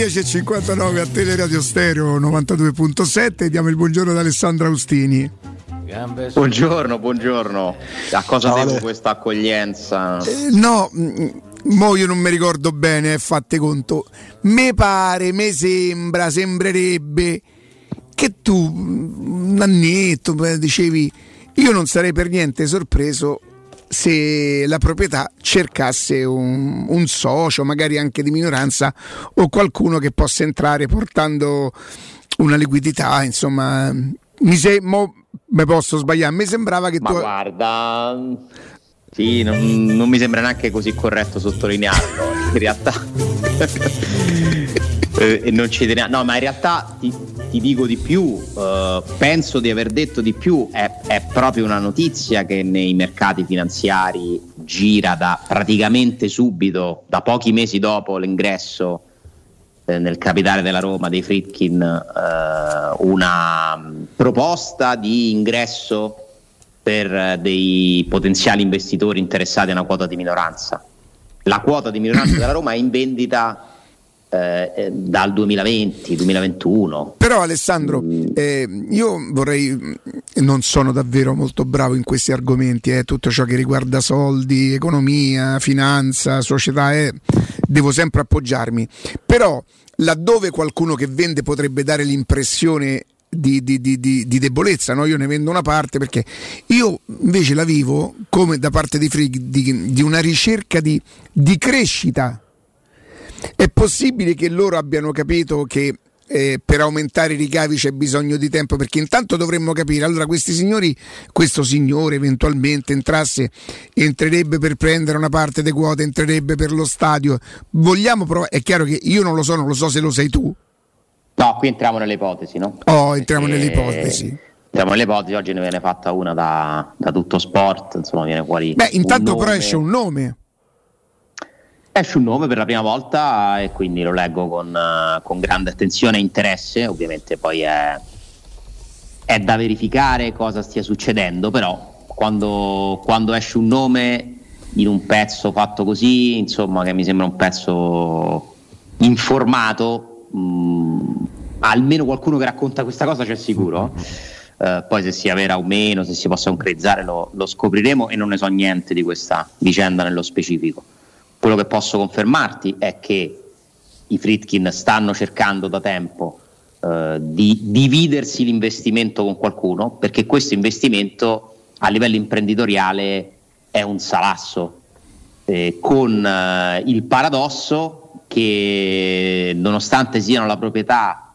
10.59 a Teleradio Stereo 92.7 diamo il buongiorno ad Alessandro Austini. Buongiorno, buongiorno. A cosa devo questa accoglienza? Eh, no, mm, mo io non mi ricordo bene, eh, fate conto. Me pare, me sembra, sembrerebbe che tu un annetto dicevi io non sarei per niente sorpreso se la proprietà cercasse un, un, socio, magari anche di minoranza, o qualcuno che possa entrare portando una liquidità, insomma, mi se, mo, me posso sbagliare, mi sembrava che Ma tu... guarda, sì, non, non mi sembra neanche così corretto sottolinearlo, in realtà... eh, e non ci teniamo. No, ma in realtà ti, ti dico di più, eh, penso di aver detto di più, è, è, proprio una notizia che nei mercati finanziari gira da praticamente subito, da pochi mesi dopo l'ingresso eh, nel capitale della Roma dei Fritkin, eh, una proposta di ingresso per dei potenziali investitori interessati a una quota di minoranza. La quota di minoranza della Roma è in vendita eh, eh, dal 2020-2021. Però Alessandro, mm. eh, io vorrei, non sono davvero molto bravo in questi argomenti, eh, tutto ciò che riguarda soldi, economia, finanza, società, eh, devo sempre appoggiarmi. Però laddove qualcuno che vende potrebbe dare l'impressione di, di, di, di, debolezza, no? io ne vendo una parte perché io invece la vivo come da parte di Free di, una ricerca di, crescita è possibile che loro abbiano capito che eh, per aumentare i ricavi c'è bisogno di tempo perché intanto dovremmo capire allora questi signori questo signore eventualmente entrasse entrerebbe per prendere una parte delle quote entrerebbe per lo stadio vogliamo provare è chiaro che io non lo so non lo so se lo sai tu no qui entriamo nelle ipotesi no? oh entriamo perché... nelle ipotesi Entriamo nelle ipotesi, oggi ne viene fatta una da, da tutto sport, insomma viene fuori. Beh, intanto però esce un nome. Esce un nome per la prima volta e quindi lo leggo con, uh, con grande attenzione e interesse, ovviamente poi è, è, da verificare cosa stia succedendo, però quando, quando, esce un nome in un pezzo fatto così, insomma che mi sembra un pezzo informato, mh, mm, almeno qualcuno che racconta questa cosa c'è sicuro. Uh, poi se sia vera o meno, se si possa concretizzare lo, lo scopriremo e non ne so niente di questa vicenda nello specifico. Quello che posso confermarti è che i Fritkin stanno cercando da tempo eh, di dividersi l'investimento con qualcuno, perché questo investimento a livello imprenditoriale è un salasso, eh, con eh, il paradosso che nonostante siano la proprietà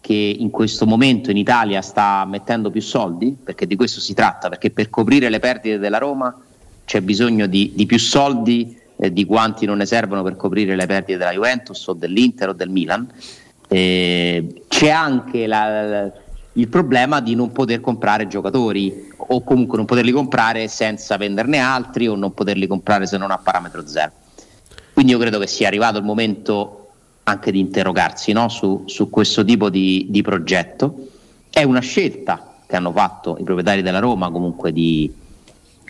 che in questo momento in Italia sta mettendo più soldi, perché di questo si tratta, perché per coprire le perdite della Roma c'è bisogno di, di più soldi eh, di quanti non ne servono per coprire le perdite della Juventus o dell'Inter o del Milan. Eh, c'è anche la, il problema di non poter comprare giocatori o comunque non poterli comprare senza venderne altri o non poterli comprare se non a parametro zero. Quindi io credo che sia arrivato il momento anche di interrogarsi no? su, su, questo tipo di, di progetto. È una scelta che hanno fatto i proprietari della Roma comunque di,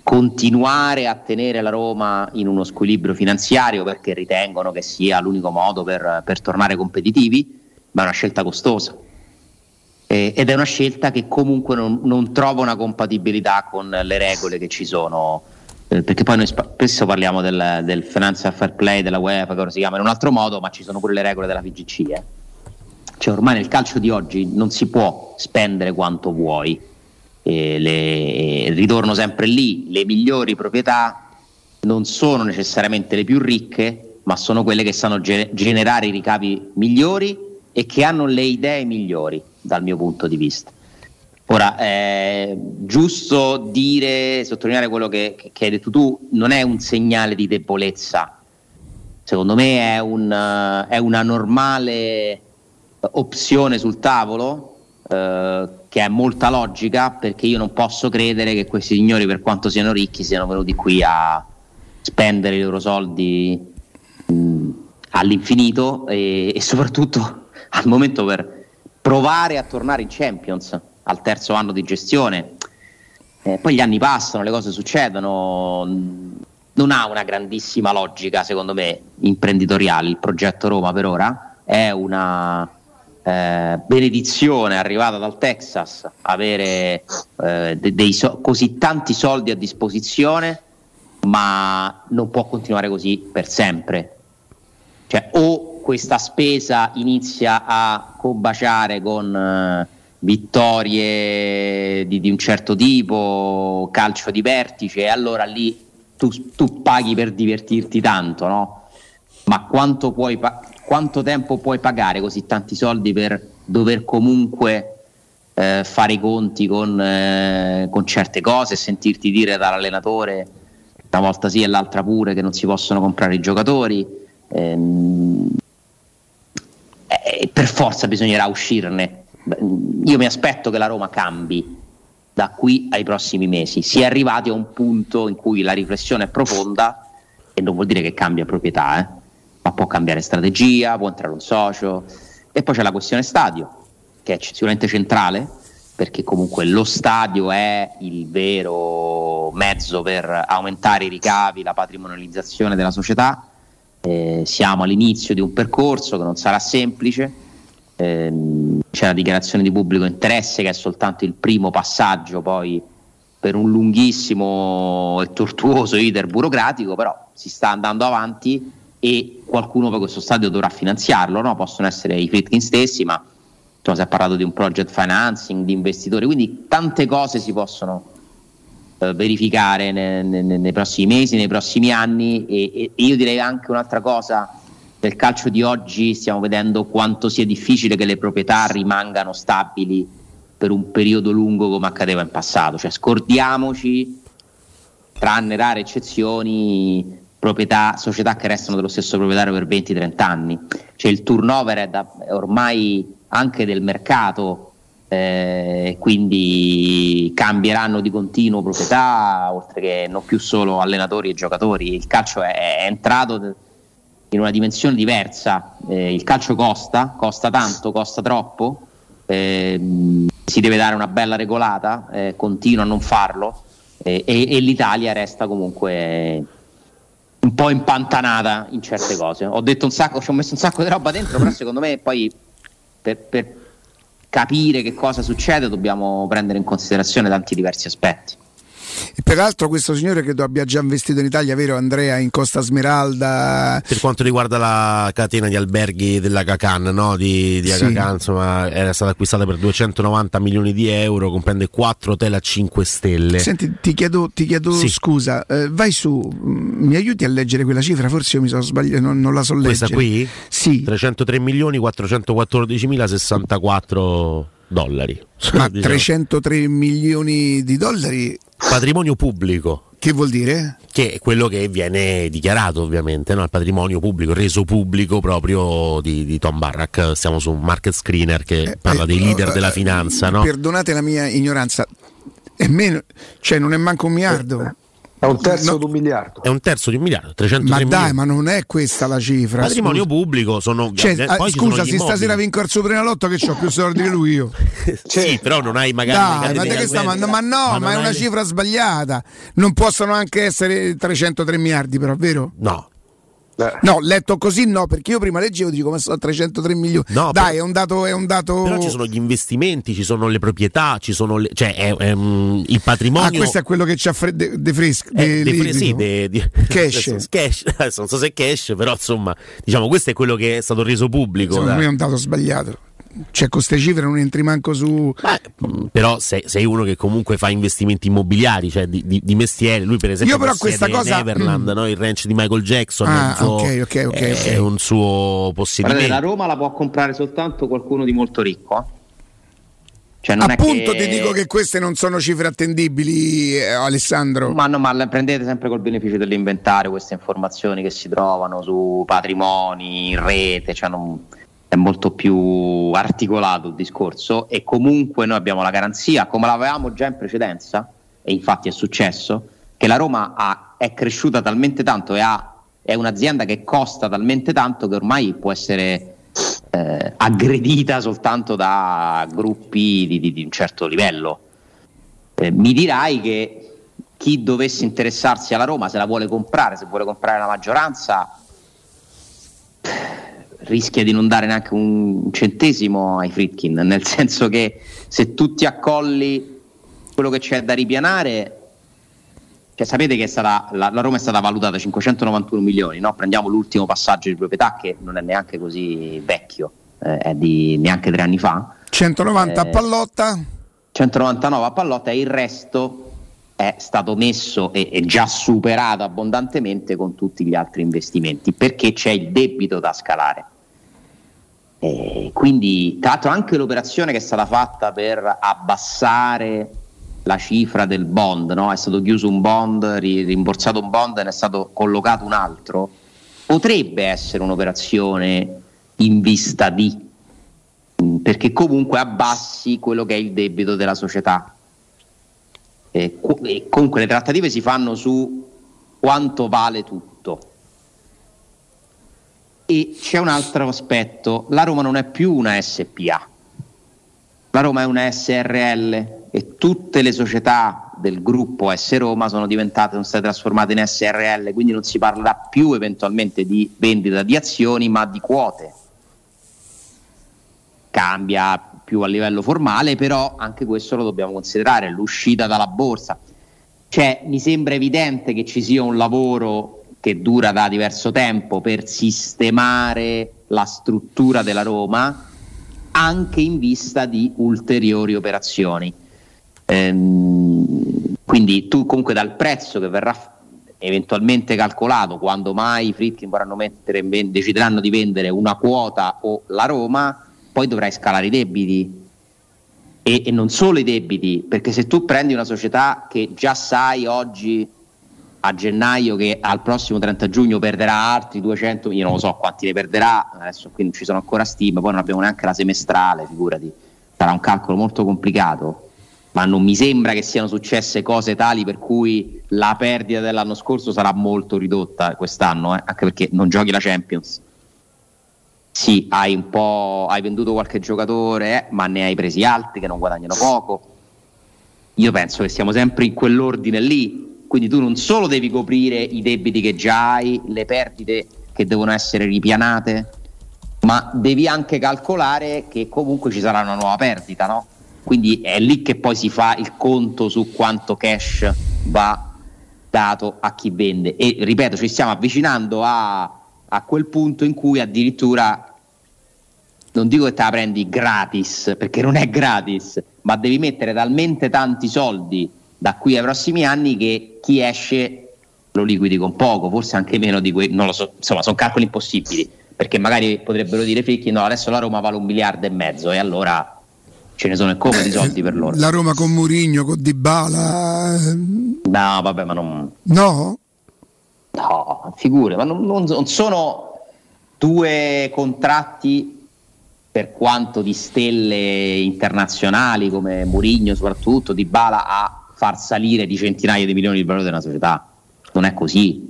continuare a tenere la Roma in uno squilibrio finanziario perché ritengono che sia l'unico modo per, per tornare competitivi, ma è una scelta costosa. Eh, ed è una scelta che comunque non, non, trova una compatibilità con le regole che ci sono. Eh, perché poi noi spesso parliamo del, del, financial fair play della UEFA, che si chiama in un altro modo, ma ci sono pure le regole della FIGC. Eh. Cioè ormai nel calcio di oggi non si può spendere quanto vuoi eh, le, ritorno sempre lì, le migliori proprietà non sono necessariamente le più ricche, ma sono quelle che sanno ge- generare i ricavi migliori e che hanno le idee migliori dal mio punto di vista. Ora, è giusto dire, sottolineare quello che, che, hai detto tu, non è un segnale di debolezza, secondo me è, un, è una normale opzione sul tavolo eh, che ha molta logica perché io non posso credere che questi signori per quanto siano ricchi siano venuti qui a spendere i loro soldi mh, all'infinito e, e, soprattutto al momento per provare a tornare in Champions al terzo anno di gestione. Eh, poi gli anni passano, le cose succedono non ha una grandissima logica secondo me imprenditoriale. Il progetto Roma per ora è una eh, benedizione arrivata dal Texas avere eh, de- dei so- così tanti soldi a disposizione, ma non può continuare così per sempre. Cioè, o questa spesa inizia a combaciare con eh, vittorie di, di, un certo tipo, calcio di vertice, e allora lì tu, tu paghi per divertirti tanto, no? Ma quanto, puoi, quanto tempo puoi pagare così tanti soldi per dover comunque eh, fare i conti con, eh, con certe cose sentirti dire dall'allenatore una volta sì e l'altra pure che non si possono comprare i giocatori? Ehm, eh, per forza bisognerà uscirne. Io mi aspetto che la Roma cambi da qui ai prossimi mesi. Si è arrivati a un punto in cui la riflessione è profonda e non vuol dire che cambia proprietà, eh? Ma può cambiare strategia, può entrare un socio. E poi c'è la questione stadio, che è sicuramente centrale, perché comunque lo stadio è il vero mezzo per aumentare i ricavi, la patrimonializzazione della società. Eh, siamo all'inizio di un percorso che non sarà semplice. Eh, c'è la dichiarazione di pubblico interesse che è soltanto il primo passaggio poi per un lunghissimo e tortuoso iter burocratico, però si sta andando avanti e qualcuno per questo stadio dovrà finanziarlo, no? possono essere i Fritkin stessi, ma insomma, si è parlato di un project financing, di investitori, quindi tante cose si possono eh, verificare ne, ne, nei prossimi mesi, nei prossimi anni e, e, io direi anche un'altra cosa, nel calcio di oggi stiamo vedendo quanto sia difficile che le proprietà rimangano stabili per un periodo lungo come accadeva in passato, cioè scordiamoci, tranne rare eccezioni, proprietà, società che restano dello stesso proprietario per 20-30 anni. Cioè il turnover è, da, ormai anche del mercato, eh, quindi cambieranno di continuo proprietà, oltre che non più solo allenatori e giocatori. Il calcio è, è entrato in una dimensione diversa, eh, il calcio costa, costa tanto, costa troppo, eh, si deve dare una bella regolata, eh, continua a non farlo eh, e, e l'Italia resta comunque un po' impantanata in certe cose. Ho detto un sacco, ci ho messo un sacco di roba dentro, però secondo me poi per, per capire che cosa succede dobbiamo prendere in considerazione tanti diversi aspetti. E peraltro questo signore credo abbia già investito in Italia, vero Andrea, in Costa Smeralda. Per quanto riguarda la catena di alberghi della Cacan, no? di, di sì. Insomma, era stata acquistata per 290 milioni di euro, comprende 4 hotel a 5 stelle. Senti, ti chiedo, ti chiedo sì. scusa, eh, vai su, mm, mi aiuti a leggere quella cifra? Forse io mi sono sbagliato, non, non la so leggere. Questa qui? Sì. 303 milioni 414 mila 64 dollari. Ma diciamo. 303 milioni di dollari patrimonio pubblico. Che vuol dire? Che è quello che viene dichiarato ovviamente, no? il patrimonio pubblico, reso pubblico proprio di, di, Tom Barrack. Siamo su un market screener che eh, parla eh, dei leader eh, della finanza. No? Perdonate la mia ignoranza, è meno, cioè non è manco un miliardo. È un terzo no, di un miliardo. È un terzo di un miliardo, 300 Ma dai, milioni. ma non è questa la cifra. Patrimonio scusa. pubblico sono. Cioè, eh, poi scusa, se stasera vinco il Suprema Lotto che ho più soldi di lui io. sì, però non hai magari. Dai, ma, che sta, ma, ma no, ma, ma è una le... cifra sbagliata. Non possono anche essere 303 miliardi, però, vero? No, eh. No, letto così no, perché io prima leggevo dico ma sono 303 milioni. No, Dai, però, è, un dato, è un dato. Però ci sono gli investimenti, ci sono le proprietà, ci sono le, cioè è, è, um, il patrimonio. Ah, questo è quello che c'ha fre- de, de fresco. Eh, de, fre- sì, de, de, cash. cash. Adesso non so se è cash, però insomma, diciamo, questo è quello che è stato reso pubblico. Secondo me è un dato sbagliato cioè con queste cifre non entri manco su. Beh, però sei, sei, uno che comunque fa investimenti immobiliari, cioè di, di, di mestiere. Lui, per esempio, Io però questa cosa. Neverland, mm. no? il ranch di Michael Jackson ah, è, suo, okay, okay, okay, è un suo possedimento. La Roma la può comprare soltanto qualcuno di molto ricco. Eh? Cioè Appunto che... ti dico che queste non sono cifre attendibili, eh, Alessandro. Ma, no, ma le prendete sempre col beneficio dell'inventario queste informazioni che si trovano su patrimoni, in rete, cioè non è molto più articolato il discorso e comunque noi abbiamo la garanzia, come l'avevamo già in precedenza, e infatti è successo, che la Roma ha, è cresciuta talmente tanto e ha, è un'azienda che costa talmente tanto che ormai può essere eh, aggredita soltanto da gruppi di, di, di un certo livello. Eh, mi dirai che chi dovesse interessarsi alla Roma, se la vuole comprare, se vuole comprare la maggioranza rischia di non dare neanche un centesimo ai Fritkin, nel senso che se tu ti accolli quello che c'è da ripianare, cioè sapete che stata, la, la, Roma è stata valutata 591 milioni, no? prendiamo l'ultimo passaggio di proprietà che non è neanche così vecchio, eh, è di neanche tre anni fa. 190 eh, a Pallotta? 199 a Pallotta e il resto è stato messo e, e già superato abbondantemente con tutti gli altri investimenti perché c'è il debito da scalare. E quindi, tra l'altro, anche l'operazione che è stata fatta per abbassare la cifra del bond, no? è stato chiuso un bond, rimborsato un bond e ne è stato collocato un altro, potrebbe essere un'operazione in vista di, perché comunque abbassi quello che è il debito della società. E, e comunque le trattative si fanno su quanto vale tutto. E c'è un altro aspetto, la Roma non è più una SPA, la Roma è una SRL e tutte le società del gruppo S Roma sono diventate, sono state trasformate in SRL, quindi non si parlerà più eventualmente di vendita di azioni ma di quote. Cambia più a livello formale, però anche questo lo dobbiamo considerare, l'uscita dalla borsa. Cioè, mi sembra evidente che ci sia un lavoro che dura da diverso tempo per sistemare la struttura della Roma anche in vista di ulteriori operazioni. Ehm, quindi tu comunque dal prezzo che verrà eventualmente calcolato quando mai i Fritkin vorranno mettere, decideranno di vendere una quota o la Roma, poi dovrai scalare i debiti. E, e, non solo i debiti, perché se tu prendi una società che già sai oggi a gennaio che al prossimo 30 giugno perderà altri 200, io non lo so quanti ne perderà, adesso qui non ci sono ancora stime, poi non abbiamo neanche la semestrale, figurati, sarà un calcolo molto complicato, ma non mi sembra che siano successe cose tali per cui la perdita dell'anno scorso sarà molto ridotta quest'anno, eh? anche perché non giochi la Champions sì, hai un po' hai venduto qualche giocatore, eh, ma ne hai presi altri che non guadagnano poco. Io penso che siamo sempre in quell'ordine lì, quindi tu non solo devi coprire i debiti che già hai, le perdite che devono essere ripianate, ma devi anche calcolare che comunque ci sarà una nuova perdita, no? Quindi è lì che poi si fa il conto su quanto cash va dato a chi vende. E ripeto, ci stiamo avvicinando a a quel punto in cui addirittura non dico che te la prendi gratis, perché non è gratis, ma devi mettere talmente tanti soldi da qui ai prossimi anni che chi esce lo liquidi con poco, forse anche meno di quei, non lo so, insomma sono calcoli impossibili, perché magari potrebbero dire Fricchi no, adesso la Roma vale un miliardo e mezzo e allora ce ne sono come di soldi per loro. La Roma con Murigno, con Dybala. No, vabbè, ma non... No? No, figure, ma non, non, sono due contratti per quanto di stelle internazionali come Mourinho soprattutto, di Bala a far salire di centinaia di milioni il valore della società. Non è così.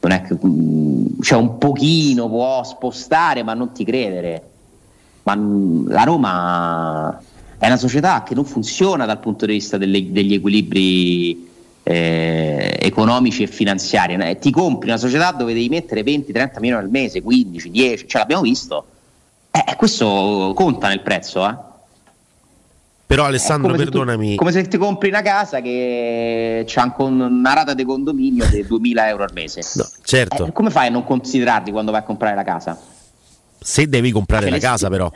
Non è che, mm, cioè un pochino può spostare, ma non ti credere. Ma mm, la Roma è una società che non funziona dal punto di vista delle, degli equilibri eh, economici e finanziari. Eh, ti compri una società dove devi mettere 20-30 milioni al mese, 15, 10, ce l'abbiamo visto. Eh, questo conta nel prezzo, eh. Però Alessandro, perdonami. Tu, come se ti compri una casa che ha una rata di condominio di 2000 euro al mese. No, certo. Eh, come fai a non considerarli quando vai a comprare la casa? Se devi comprare la casa, però.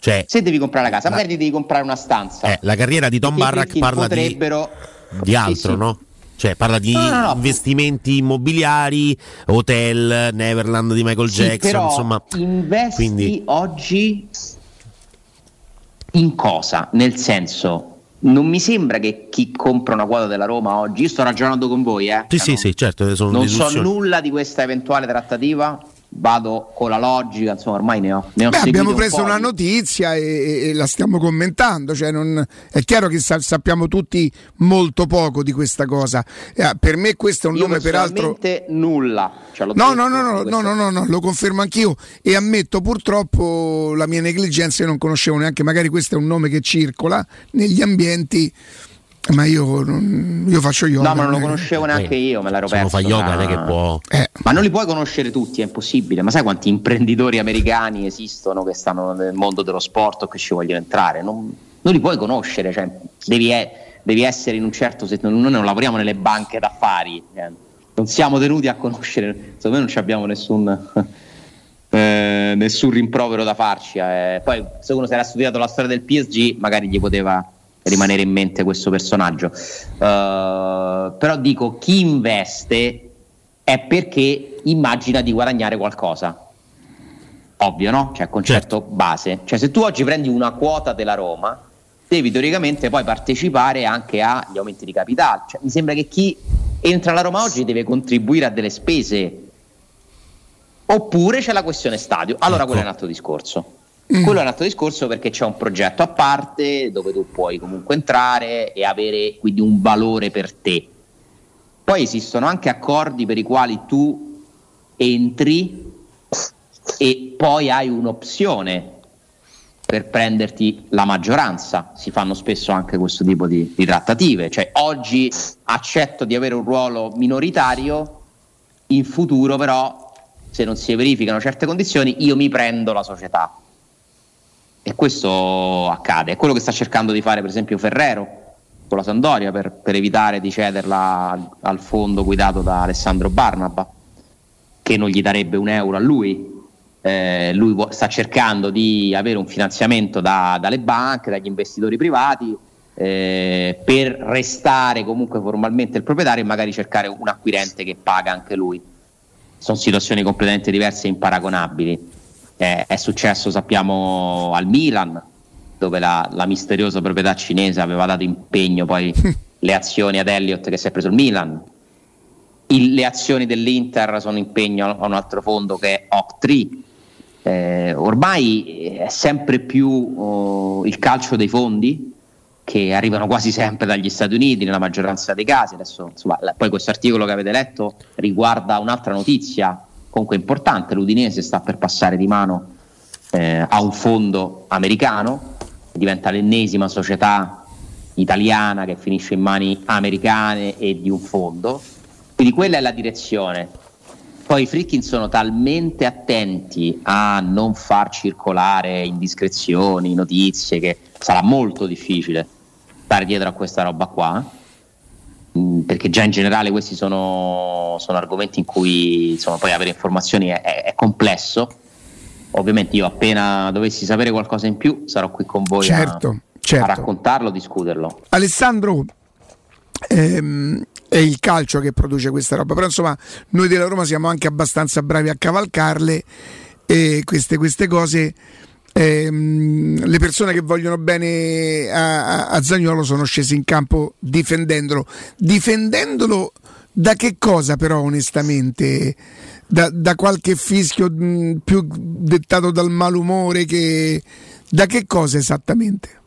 Cioè, se devi comprare la casa, la, magari devi comprare una stanza. Eh, la carriera di Tom Barrack parla di, di altro, sì, sì. no? Cioè, parla di no, no, no. investimenti immobiliari, hotel, Neverland di Michael sì, Jackson, insomma. Investi quindi... oggi in cosa? Nel senso, non mi sembra che chi compra una quota della Roma oggi, io sto ragionando con voi, eh? Sì, sì, sì, certo. non so nulla di questa eventuale trattativa vado con la logica, insomma ormai ne ho, ne ho Beh, abbiamo preso un una notizia e, e, la stiamo commentando, cioè non, è chiaro che sa, sappiamo tutti molto poco di questa cosa. Eh, per me questo è un Io nome peraltro nulla. Cioè, no, no, no, no, no, no, no, no, lo confermo anch'io e ammetto purtroppo la mia negligenza, io non conoscevo neanche, magari questo è un nome che circola negli ambienti Ma io, io, faccio yoga. No, ma non lo conoscevo neanche io, me l'ero perso. Se fa yoga, non è che può. Eh. Ma non li puoi conoscere tutti, è impossibile. Ma sai quanti imprenditori americani esistono che stanno nel mondo dello sport o che ci vogliono entrare? Non, non li puoi conoscere, cioè, devi, devi, essere in un certo settore. Noi non lavoriamo nelle banche d'affari, eh. non siamo tenuti a conoscere. Secondo me non abbiamo nessun. Eh, nessun rimprovero da farci. Eh. Poi, se uno si era studiato la storia del PSG, magari gli poteva rimanere in mente questo personaggio. Uh, però dico, chi investe è perché immagina di guadagnare qualcosa. Ovvio, no? Cioè, concetto certo. base. Cioè, se tu oggi prendi una quota della Roma, devi teoricamente poi partecipare anche agli aumenti di capitale. Cioè, mi sembra che chi entra alla Roma oggi deve contribuire a delle spese. Oppure c'è la questione stadio. Allora, ecco. quello è un altro discorso. Mm. Quello è un altro discorso perché c'è un progetto a parte dove tu puoi comunque entrare e avere quindi un valore per te. Poi esistono anche accordi per i quali tu entri e poi hai un'opzione per prenderti la maggioranza. Si fanno spesso anche questo tipo di, di trattative. Cioè oggi accetto di avere un ruolo minoritario, in futuro però se non si verificano certe condizioni io mi prendo la società e questo accade. È quello che sta cercando di fare per esempio Ferrero con la Sandoria per, per evitare di cederla al, fondo guidato da Alessandro Barnaba, che non gli darebbe un euro a lui. Eh, lui sta cercando di avere un finanziamento da, dalle banche, dagli investitori privati, eh, per restare comunque formalmente il proprietario e magari cercare un acquirente che paga anche lui. Sono situazioni completamente diverse e imparagonabili eh, è successo, sappiamo, al Milan, dove la, la, misteriosa proprietà cinese aveva dato impegno poi le azioni ad Elliott che si è preso il Milan. Il, le azioni dell'Inter sono impegno a un altro fondo che è Oct3. Eh, ormai è sempre più oh, il calcio dei fondi che arrivano quasi sempre dagli Stati Uniti nella maggioranza dei casi. Adesso, insomma, poi questo articolo che avete letto riguarda un'altra notizia comunque importante, l'Udinese sta per passare di mano eh, a un fondo americano, diventa l'ennesima società italiana che finisce in mani americane e di un fondo, quindi quella è la direzione. Poi i Frickin sono talmente attenti a non far circolare indiscrezioni, notizie, che sarà molto difficile stare dietro a questa roba qua perché già in generale questi sono, sono argomenti in cui insomma, poi avere informazioni è, è, è, complesso. Ovviamente io appena dovessi sapere qualcosa in più sarò qui con voi certo, a, certo. a raccontarlo, discuterlo. Alessandro, ehm, è il calcio che produce questa roba, però insomma noi della Roma siamo anche abbastanza bravi a cavalcarle e queste, queste cose ehm, le persone che vogliono bene a, a Zagnolo sono scese in campo difendendolo. Difendendolo da che cosa però onestamente? Da, da qualche fischio mh, più dettato dal malumore che... Da che cosa esattamente?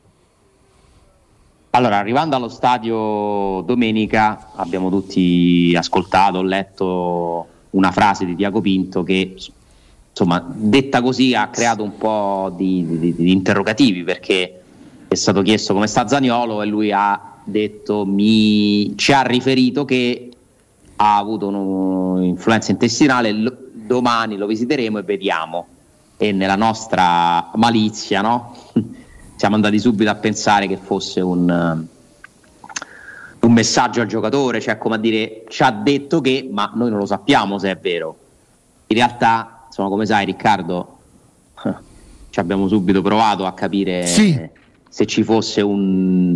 Allora, arrivando allo stadio domenica abbiamo tutti ascoltato, letto una frase di Diaco Pinto che insomma, detta così ha creato un po' di, di, di, interrogativi perché è stato chiesto come sta Zaniolo e lui ha detto, mi, ci ha riferito che ha avuto un'influenza intestinale, l- domani lo visiteremo e vediamo. E nella nostra malizia, no? siamo andati subito a pensare che fosse un, un messaggio al giocatore, cioè come a dire ci ha detto che, ma noi non lo sappiamo se è vero. In realtà insomma, come sai, Riccardo, ci abbiamo subito provato a capire sì. se ci fosse un,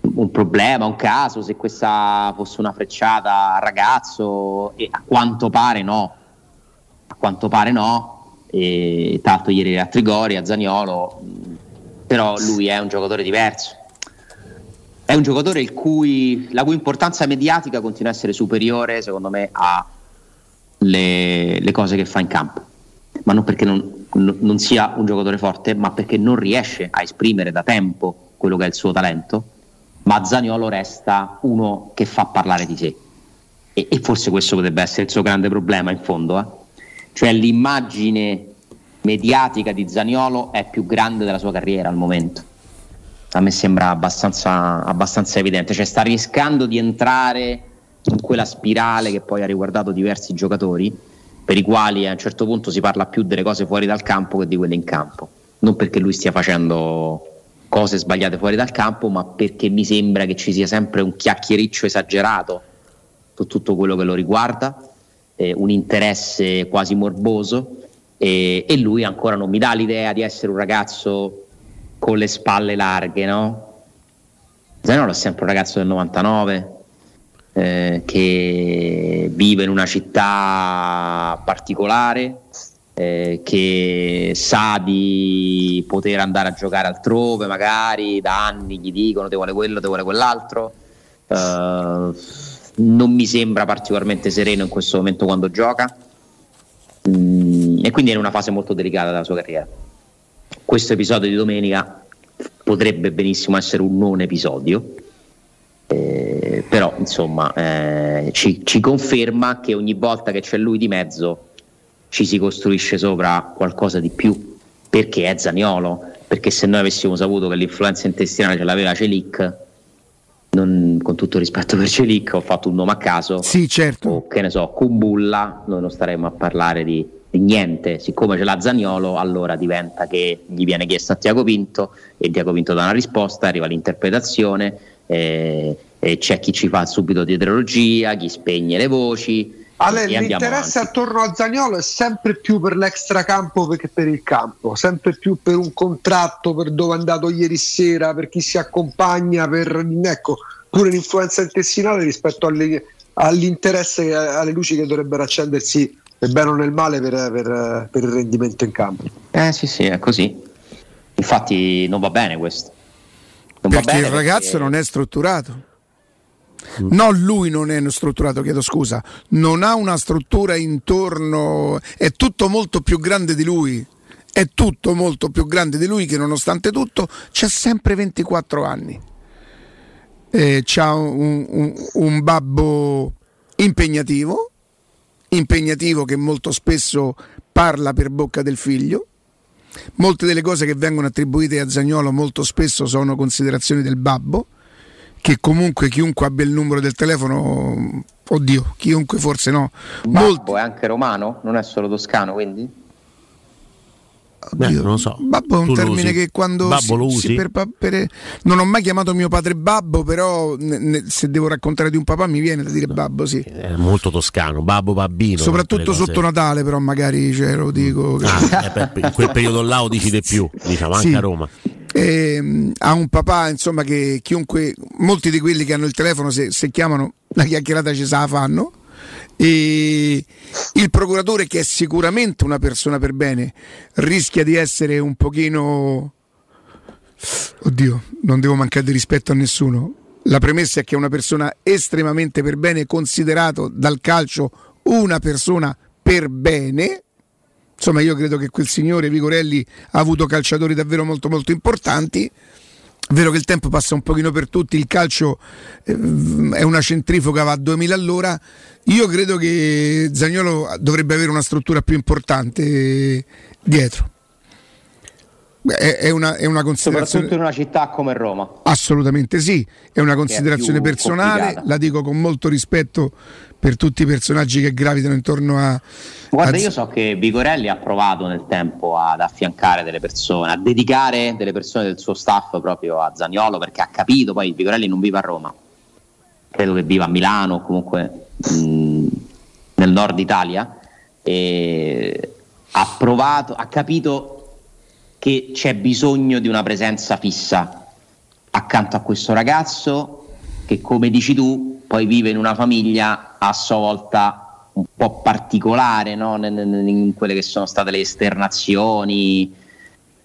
un, problema, un caso, se questa fosse una frecciata al ragazzo, e a quanto pare no. A quanto pare no. E tanto ieri a Trigori, a Zaniolo, però lui è un giocatore diverso. È un giocatore cui, la cui importanza mediatica continua a essere superiore, secondo me, a le, le cose che fa in campo, ma non perché non, non sia un giocatore forte, ma perché non riesce a esprimere da tempo quello che è il suo talento, ma Zaniolo resta uno che fa parlare di sé. E, e, forse questo potrebbe essere il suo grande problema in fondo, eh? cioè l'immagine mediatica di Zaniolo è più grande della sua carriera al momento. a me sembra abbastanza, abbastanza evidente, cioè sta rischiando di entrare in quella spirale che poi ha riguardato diversi giocatori, per i quali a un certo punto si parla più delle cose fuori dal campo che di quelle in campo. Non perché lui stia facendo cose sbagliate fuori dal campo, ma perché mi sembra che ci sia sempre un chiacchiericcio esagerato su tutto quello che lo riguarda, eh, un interesse quasi morboso e, e, lui ancora non mi dà l'idea di essere un ragazzo con le spalle larghe, no? Zanolo è sempre un ragazzo del 99 eh, che vive in una città particolare, eh, che sa di poter andare a giocare altrove, magari da anni gli dicono ti vuole quello, ti vuole quell'altro. Uh, non mi sembra particolarmente sereno in questo momento quando gioca mm, e quindi è in una fase molto delicata della sua carriera. Questo episodio di domenica potrebbe benissimo essere un non episodio, eh, però insomma eh, ci, ci conferma che ogni volta che c'è lui di mezzo ci si costruisce sopra qualcosa di più. Perché è Zaniolo? Perché se noi avessimo saputo che l'influenza intestinale ce l'aveva Celic non, con tutto rispetto per Celic ho fatto un nome a caso. Sì certo. O che ne so Kumbulla noi non staremmo a parlare di, di niente. Siccome ce l'ha Zaniolo allora diventa che gli viene chiesto a Tiago Pinto e Tiago Pinto dà una risposta arriva l'interpretazione eh, c'è chi ci fa subito dietrologia chi spegne le voci allora, l'interesse attorno a Zagnolo è sempre più per l'extracampo che per il campo, sempre più per un contratto, per dove è andato ieri sera, per chi si accompagna, per ecco, pure l'influenza intestinale rispetto alle, all'interesse, alle luci che dovrebbero accendersi nel bene o nel male per, per, per il rendimento in campo. Eh sì, sì, è così. Infatti non va bene questo. Perché il ragazzo perché... non è strutturato. Mm. No, lui non è strutturato, chiedo scusa, non ha una struttura intorno, è tutto molto più grande di lui. È tutto molto più grande di lui che nonostante tutto c'ha sempre 24 anni. Eh, c'ha un, un, un babbo impegnativo, impegnativo che molto spesso parla per bocca del figlio. Molte delle cose che vengono attribuite a Zagnolo molto spesso sono considerazioni del babbo che comunque chiunque abbia il numero del telefono, oddio, chiunque forse no. Babbo Molti... è anche romano, non è solo toscano, quindi? Beh, non so. Babbo è un termine che quando babbo si, lo usi? Si per, per, non ho mai chiamato mio padre babbo, però ne, ne, se devo raccontare di un papà mi viene da dire babbo, sì. È molto toscano, babbo babbino. Soprattutto sotto Natale, però magari cioè, lo dico. Ah, eh, per, in quel periodo là lo dici di più, diciamo, anche sì. a Roma eh, ha un papà insomma che chiunque molti di quelli che hanno il telefono se, se chiamano la chiacchierata ci sa la fanno e il procuratore che è sicuramente una persona per bene rischia di essere un pochino oddio non devo mancare di rispetto a nessuno. La premessa è che è una persona estremamente per bene considerato dal calcio una persona per bene. Insomma io credo che quel signore Vigorelli ha avuto calciatori davvero molto molto importanti è vero che il tempo passa un pochino per tutti, il calcio eh, è una centrifuga, va a 2000 all'ora. Io credo che Zagnolo dovrebbe avere una struttura più importante dietro. È, una, è una considerazione. Soprattutto in una città come Roma. Assolutamente sì, è una considerazione personale, complicata. la dico con molto rispetto per tutti i personaggi che gravitano intorno a. Guarda, a... io so che Vigorelli ha provato nel tempo ad affiancare delle persone, a dedicare delle persone del suo staff proprio a Zagnolo perché ha capito, poi Vigorelli non vive a Roma, credo che viva a Milano o comunque mh, nel nord Italia, e ha provato, ha capito che c'è bisogno di una presenza fissa accanto a questo ragazzo che come dici tu poi vive in una famiglia a sua volta un po' particolare no? in quelle che sono state le esternazioni.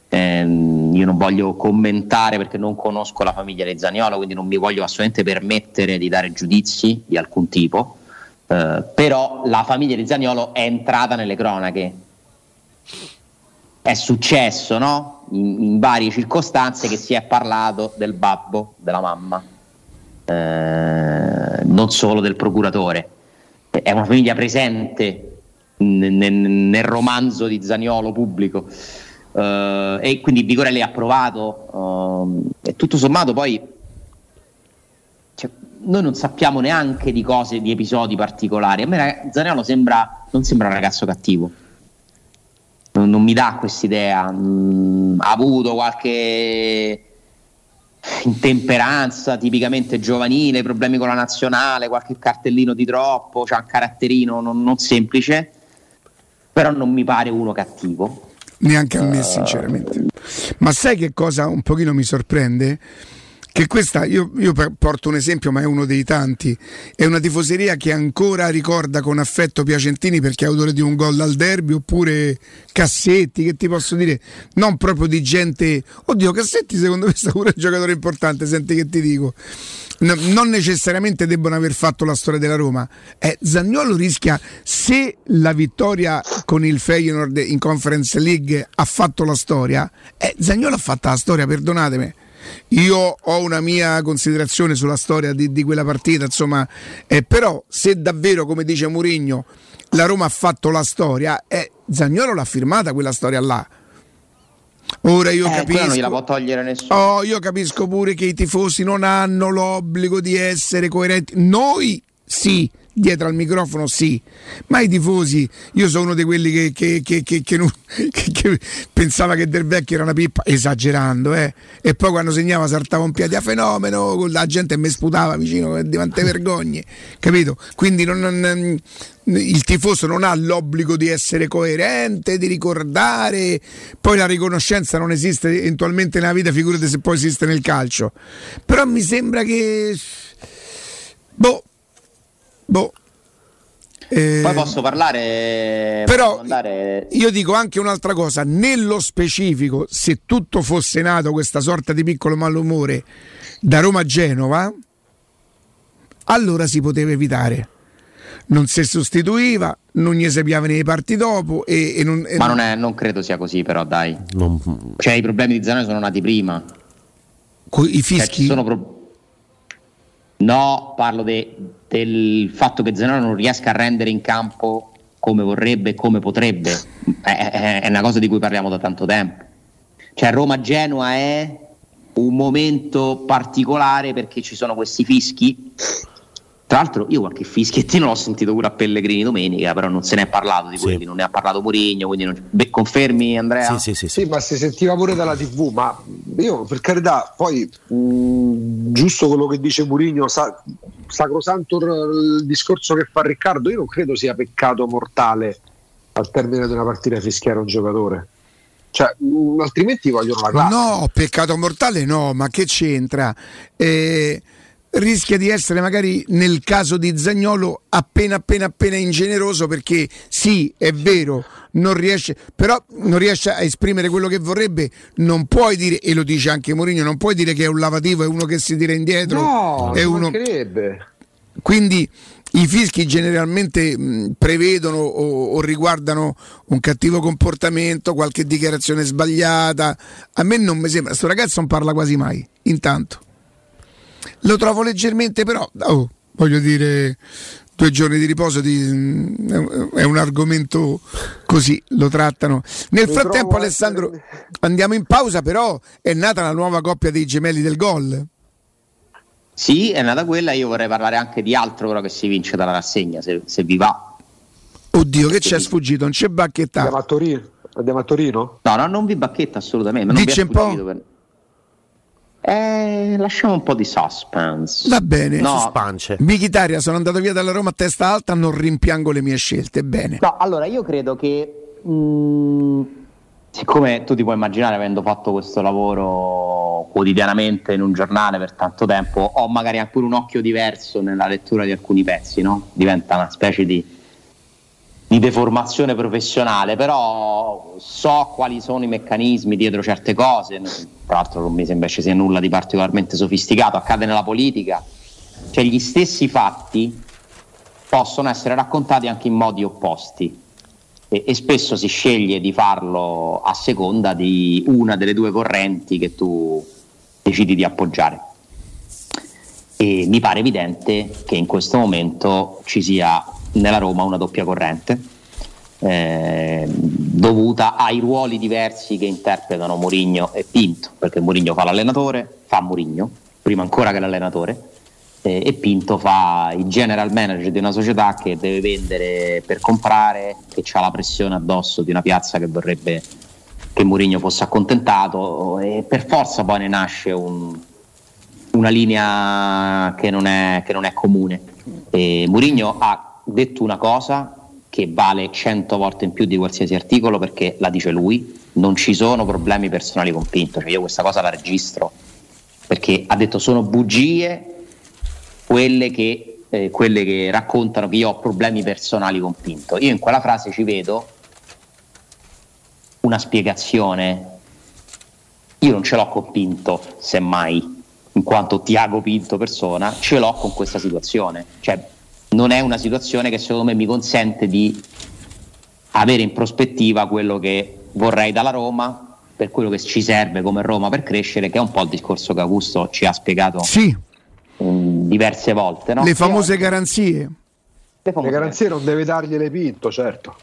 Eh, io non voglio commentare perché non conosco la famiglia di Zaniolo, quindi non mi voglio assolutamente permettere di dare giudizi di alcun tipo. Eh, però la famiglia di Zaniolo è entrata nelle cronache. È successo, no? In, in varie circostanze che si è parlato del babbo, della mamma, eh, non solo del procuratore. È una famiglia presente nel, nel romanzo di Zaniolo pubblico. Uh, e quindi Vigorelli ha provato uh, e tutto sommato poi cioè, noi non sappiamo neanche di cose, di episodi particolari. A me Zaniolo sembra, non sembra un ragazzo cattivo. Non, non mi dà quest'idea. Mm, ha avuto qualche intemperanza tipicamente giovanile, problemi con la nazionale, qualche cartellino di troppo, c'ha un caratterino non, non semplice, però non mi pare uno cattivo. Neanche a me, uh, sinceramente. Ma sai che cosa un pochino mi sorprende? Che questa, io, io, porto un esempio, ma è uno dei tanti, è una tifoseria che ancora ricorda con affetto Piacentini perché è autore di un gol al derby, oppure Cassetti, che ti posso dire, non proprio di gente, oddio Cassetti secondo me è stato pure un giocatore importante, senti che ti dico, no, non necessariamente debbono aver fatto la storia della Roma, eh, Zagnolo rischia, se la vittoria con il Feyenoord in Conference League ha fatto la storia, eh, Zagnolo ha fatto la storia, perdonatemi io ho una mia considerazione sulla storia di, di quella partita, insomma, eh, però se davvero, come dice Mourinho, la Roma ha fatto la storia, eh, Zagnolo l'ha firmata quella storia là. Ora io eh, capisco. Non gliela può togliere nessuno. Oh, io capisco pure che i tifosi non hanno l'obbligo di essere coerenti. Noi sì dietro al microfono sì, ma i tifosi, io sono uno di quelli che, che, che, che pensava che Del Vecchio era una pippa, esagerando, eh? e poi quando segnava saltava un piede a fenomeno, la gente mi sputava vicino di quante vergogne, capito? Quindi non, non, il tifoso non ha l'obbligo di essere coerente, di ricordare, poi la riconoscenza non esiste eventualmente nella vita, figurate se poi esiste nel calcio, però mi sembra che... Boh, Boh. Eh, Poi posso parlare. Però andare... io dico anche un'altra cosa: nello specifico, se tutto fosse nato questa sorta di piccolo malumore da Roma a Genova, allora si poteva evitare. Non si sostituiva, non gli sapeva nei parti dopo. E, e non, e Ma non, è, non, credo sia così, però, dai. Non... Cioè, i problemi di Zanoni sono nati prima. I fischi? Cioè, pro... No, parlo de, del fatto che Zenone non riesca a rendere in campo come vorrebbe e come potrebbe. È, è, una cosa di cui parliamo da tanto tempo. Cioè Roma-Genoa è un momento particolare perché ci sono questi fischi tra l'altro io qualche fischiettino l'ho sentito pure a Pellegrini domenica, però non se ne è parlato di quelli, sì. non ne ha parlato Murigno, quindi non... Beh, confermi Andrea? Sì, sì, sì, sì, ma si sentiva pure dalla tv, ma io per carità, poi mh, giusto quello che dice Murigno, sa, sacrosanto il discorso che fa Riccardo, io non credo sia peccato mortale al termine di una partita fischiare un giocatore. Cioè, mh, altrimenti vogliono la classe. No, peccato mortale no, ma che c'entra? Eh rischia di essere magari nel caso di Zagnolo appena appena appena ingeneroso perché sì è vero non riesce però non riesce a esprimere quello che vorrebbe non puoi dire e lo dice anche Mourinho non puoi dire che è un lavativo è uno che si tira indietro no, è uno quindi i fischi generalmente mh, prevedono o, o, riguardano un cattivo comportamento, qualche dichiarazione sbagliata. A me non mi sembra, questo ragazzo non parla quasi mai, intanto. Lo trovo leggermente, però, oh, voglio dire, due giorni di riposo di, è un argomento così lo trattano. Nel lo frattempo, Alessandro, essere... andiamo in pausa, però è nata la nuova coppia dei gemelli del gol. Sì, è nata quella. Io vorrei parlare anche di altro però che si vince dalla rassegna, se, se vi va. Oddio, che c'è sfuggito? Non c'è bacchetta. Andiamo a Torino? Andiamo a Torino? No, no, non vi bacchetta assolutamente. Dice un po'. Per... Eh, lasciamo un po' di suspense. Va bene. No. Suspense. Michitaria, sono andato via dalla Roma a testa alta, non rimpiango le mie scelte. Bene. No, allora io credo che. Mh, mm, siccome tu ti puoi immaginare, avendo fatto questo lavoro quotidianamente in un giornale per tanto tempo, ho magari anche un occhio diverso nella lettura di alcuni pezzi, no? Diventa una specie di di deformazione professionale, però so quali sono i meccanismi dietro certe cose, tra l'altro non mi sembra ci sia nulla di particolarmente sofisticato, accade nella politica, cioè gli stessi fatti possono essere raccontati anche in modi opposti. E, e spesso si sceglie di farlo a seconda di una delle due correnti che tu decidi di appoggiare. E mi pare evidente che in questo momento ci sia nella Roma una doppia corrente. eh, dovuta ai ruoli diversi che interpretano Mourinho e Pinto, perché Mourinho fa l'allenatore, fa Mourinho, prima ancora che l'allenatore, eh, e Pinto fa il general manager di una società che deve vendere per comprare, che ha la pressione addosso di una piazza che vorrebbe che Mourinho fosse accontentato e per forza poi ne nasce un, una linea che non è, che non è comune. E Mourinho ha detto una cosa che vale 100 volte in più di qualsiasi articolo perché la dice lui, non ci sono problemi personali con Pinto, cioè io questa cosa la registro perché ha detto sono bugie quelle che, eh, quelle che raccontano che io ho problemi personali con Pinto. Io in quella frase ci vedo una spiegazione. Io non ce l'ho con Pinto, semmai, in quanto Tiago Pinto persona, ce l'ho con questa situazione. Cioè, non è una situazione che secondo me mi consente di avere in prospettiva quello che vorrei dalla Roma, per quello che ci serve come Roma per crescere, che è un po' il discorso che Augusto ci ha spiegato sì. um, diverse volte. No? Le famose garanzie. Le, famose le garanzie non deve dargliele Pinto, certo.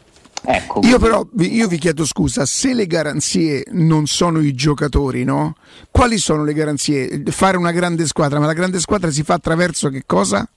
Ecco, io però io vi chiedo scusa, se le garanzie non sono i giocatori, no? Quali sono le garanzie? Fare una grande squadra, ma la grande squadra si fa attraverso che cosa?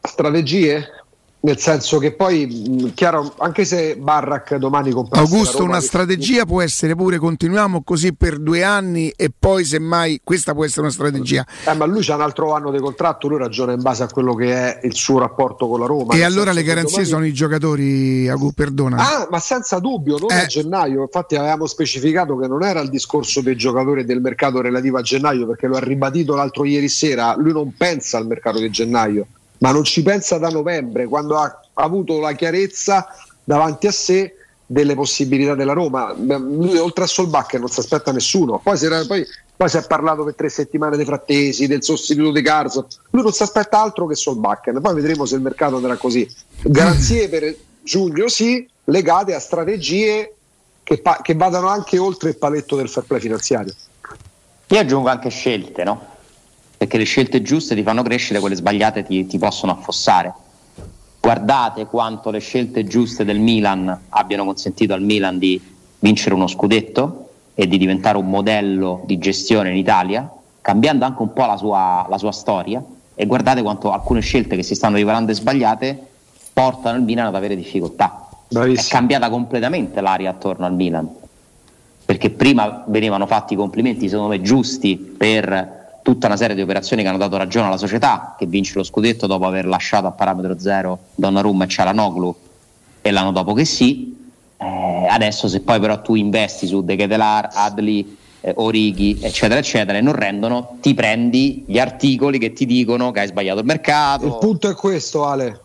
Strategie? Nel senso che poi, chiaro, anche se Barrack domani compra Augusto, una strategia può essere pure continuiamo così per due anni e poi semmai questa può essere una strategia. Eh, ma lui c'ha un altro anno di contratto, lui ragiona in base a quello che è il suo rapporto con la Roma. E allora le garanzie domani... sono i giocatori, Augusto, perdona. Ah, ma senza dubbio, non eh. a gennaio. Infatti avevamo specificato che non era il discorso dei giocatori del mercato relativo a gennaio, perché lo ha ribadito l'altro ieri sera, lui non pensa al mercato di gennaio ma non ci pensa da novembre, quando ha avuto la chiarezza davanti a sé delle possibilità della Roma. Lui oltre a Solbacher non si aspetta nessuno. Poi era, poi, poi si, è parlato per tre settimane dei frattesi, del sostituto di Carso. Lui non si aspetta altro che Solbacher. Poi vedremo se il mercato andrà così. Garanzie per giugno sì, legate a strategie che, pa- che vadano anche oltre il paletto del fair play finanziario. Io aggiungo anche scelte, no? Perché le scelte giuste ti fanno crescere, quelle sbagliate ti, ti possono affossare. Guardate quanto le scelte giuste del Milan abbiano consentito al Milan di vincere uno scudetto e di diventare un modello di gestione in Italia, cambiando anche un po' la sua, la sua storia. E guardate quanto alcune scelte che si stanno rivelando sbagliate portano il Milan ad avere difficoltà. Bravissimo. È cambiata completamente l'aria attorno al Milan, perché prima venivano fatti i complimenti, secondo me, giusti per tutta una serie di operazioni che hanno dato ragione alla società che vince lo scudetto dopo aver lasciato a parametro zero Donnarumma e Cialanoglu e l'anno dopo che sì. Eh, adesso se poi però tu investi su De Ketelar, Adli, eh, Orighi eccetera eccetera e non rendono ti prendi gli articoli che ti dicono che hai sbagliato il mercato. Il punto è questo Ale.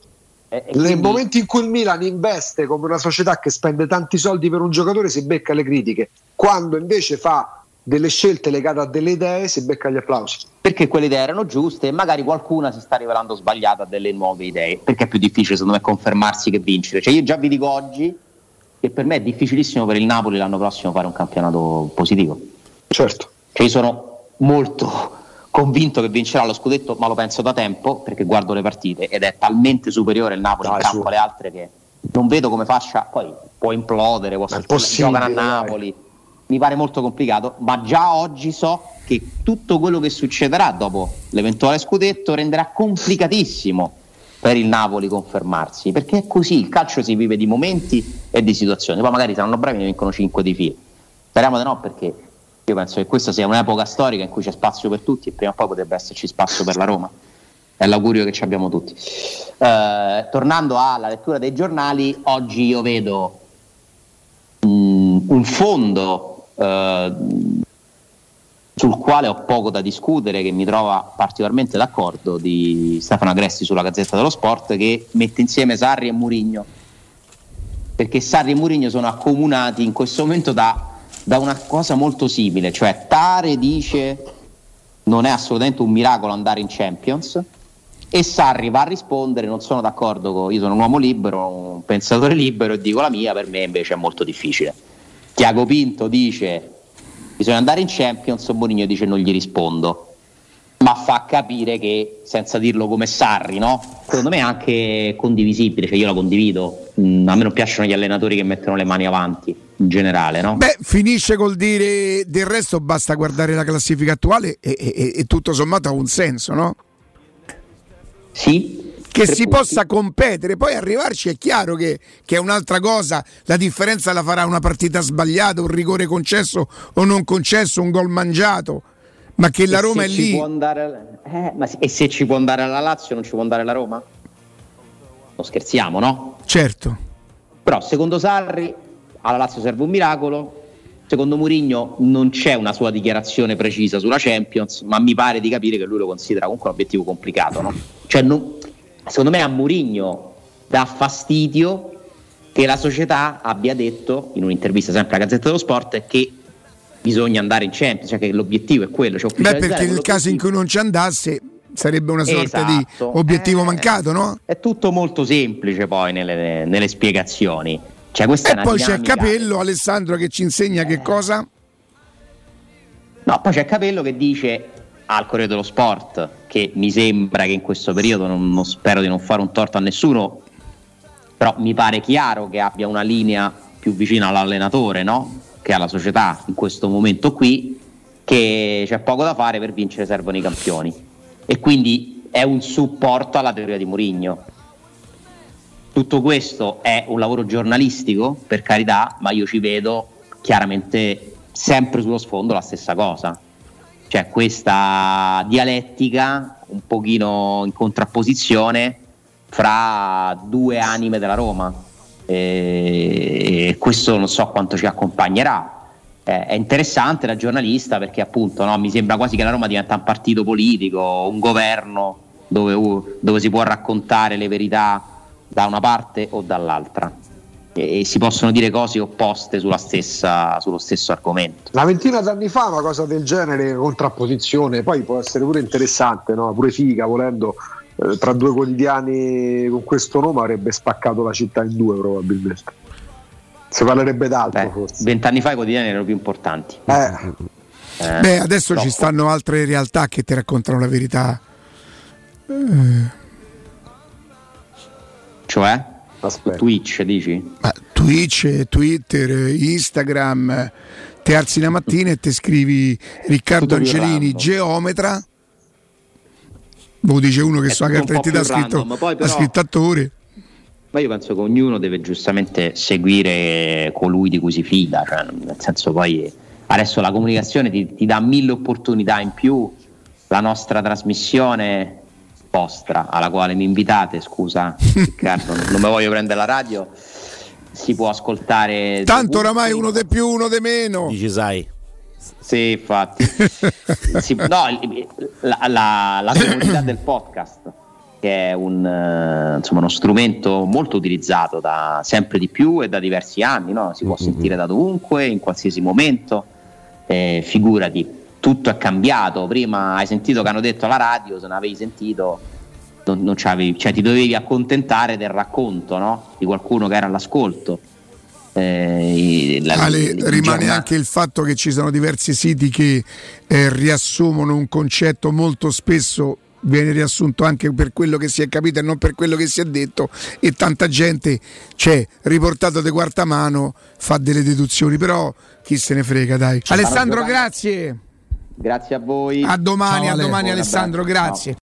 Eh, nel quindi... momento in cui il Milan investe come una società che spende tanti soldi per un giocatore si becca le critiche. Quando invece fa delle scelte legate a delle idee si becca gli applausi. Perché quelle idee erano giuste e magari qualcuna si sta rivelando sbagliata a delle nuove idee, perché è più difficile secondo me confermarsi che vincere. Cioè io già vi dico oggi che per me è difficilissimo per il Napoli l'anno prossimo fare un campionato positivo. Certo. Cioè io sono molto convinto che vincerà lo scudetto, ma lo penso da tempo perché guardo le partite ed è talmente superiore il Napoli dai, in campo alle altre che non vedo come faccia, poi può implodere, può giocare a Napoli. Mi pare molto complicato, ma già oggi so che tutto quello che succederà dopo l'eventuale scudetto renderà complicatissimo per il Napoli confermarsi, perché è così, il calcio si vive di momenti e di situazioni, poi magari saranno bravi ne vincono 5 di fila. Speriamo di no perché io penso che questa sia un'epoca storica in cui c'è spazio per tutti e prima o poi potrebbe esserci spazio per la Roma. È l'augurio che ci abbiamo tutti. Eh, tornando alla lettura dei giornali, oggi io vedo mh, un fondo eh, sul quale ho poco da discutere, che mi trova particolarmente d'accordo, di Stefano Agresti sulla Gazzetta dello Sport, che mette insieme Sarri e Murigno. Perché Sarri e Murigno sono accomunati in questo momento da, da una cosa molto simile, cioè Tare dice non è assolutamente un miracolo andare in Champions e Sarri va a rispondere non sono d'accordo con io sono un uomo libero, un pensatore libero e dico la mia, per me invece è molto difficile. Tiago Pinto dice bisogna andare in Champions, Bonigno dice non gli rispondo. ma fa capire che, senza dirlo come Sarri, no? secondo me è anche condivisibile, cioè io la condivido. Mm, a me non piacciono gli allenatori che mettono le mani avanti in generale. No? Beh, finisce col dire del resto basta guardare la classifica attuale e, e, e tutto sommato ha un senso, no? Sì, che si punti. possa competere. Poi arrivarci è chiaro che, che, è un'altra cosa, la differenza la farà una partita sbagliata, un rigore concesso o non concesso, un gol mangiato. Ma che la Roma è lì. Andare, eh, ma e se ci può andare la Lazio, non ci può andare la Roma? Non scherziamo, no? Certo. Però secondo Sarri alla Lazio serve un miracolo. Secondo Mourinho non c'è una sua dichiarazione precisa sulla Champions, ma mi pare di capire che lui lo considera comunque un obiettivo complicato. No? Cioè non, secondo me a Mourinho dà fastidio che la società abbia detto in un'intervista sempre alla Gazzetta dello Sport che bisogna andare in Champions, cioè che l'obiettivo è quello. Cioè Beh, perché nel caso in cui non ci andasse sarebbe una sorta esatto. di obiettivo eh, mancato, no? È tutto molto semplice poi nelle, nelle spiegazioni. Cioè, e poi c'è Capello, Alessandro, che ci insegna eh. che cosa? No, poi c'è Capello che dice al Corriere dello Sport che mi sembra che in questo periodo non, non, spero di non fare un torto a nessuno però mi pare chiaro che abbia una linea più vicina all'allenatore no? che alla società in questo momento qui che c'è poco da fare per vincere servono i campioni. E quindi è un supporto alla teoria di Mourinho. Tutto questo è un lavoro giornalistico per carità ma io ci vedo chiaramente sempre sullo sfondo la stessa cosa cioè questa dialettica un pochino in contrapposizione fra due anime della Roma. E questo non so quanto ci accompagnerà. È interessante da giornalista perché appunto no, mi sembra quasi che la Roma diventa un partito politico un governo dove, dove si può raccontare le verità da una parte o dall'altra e si possono dire cose opposte stessa, sullo stesso argomento. Una ventina d'anni fa una cosa del genere, contrapposizione, poi può essere pure interessante, no? pure figa volendo, eh, tra due quotidiani con questo nome avrebbe spaccato la città in due probabilmente. Si parlerebbe d'altro Beh, forse. Vent'anni fa i quotidiani erano più importanti. Eh. Eh, Beh, adesso troppo. ci stanno altre realtà che ti raccontano la verità. Eh. Cioè? Aspetta. Twitch dici? Ma Twitch, Twitter, Instagram, ti alzi la mattina e ti scrivi Riccardo Angelini, geometra. Lo dice uno che sulla carta d'identità ha scritto, però, ha scritto attore. Ma io penso che ognuno deve giustamente seguire colui di cui si fida, cioè, nel senso poi adesso la comunicazione ti, ti dà mille opportunità in più, la nostra trasmissione vostra alla quale mi invitate, scusa Riccardo, non mi voglio prendere la radio, si può ascoltare. Tanto oramai uno di più, uno di meno. Dici sai. Sì, infatti. si, no, la, la, la comodità del podcast, che è un, uh, insomma, uno strumento molto utilizzato da sempre di più e da diversi anni, no? si può mm-hmm. sentire da dovunque, in qualsiasi momento. Eh, figurati, tutto è cambiato. Prima hai sentito che hanno detto alla radio, se non avevi sentito, non, non cioè ti dovevi accontentare del racconto no? di qualcuno che era all'ascolto. Eh, la, Ale, rimane giornata. anche il fatto che ci sono diversi siti che eh, riassumono un concetto molto spesso viene riassunto anche per quello che si è capito e non per quello che si è detto e tanta gente c'è riportato di quarta mano fa delle deduzioni però chi se ne frega dai Alessandro grazie Grazie a voi. A domani, Ciao, a domani Alessandro, grazie. Ciao.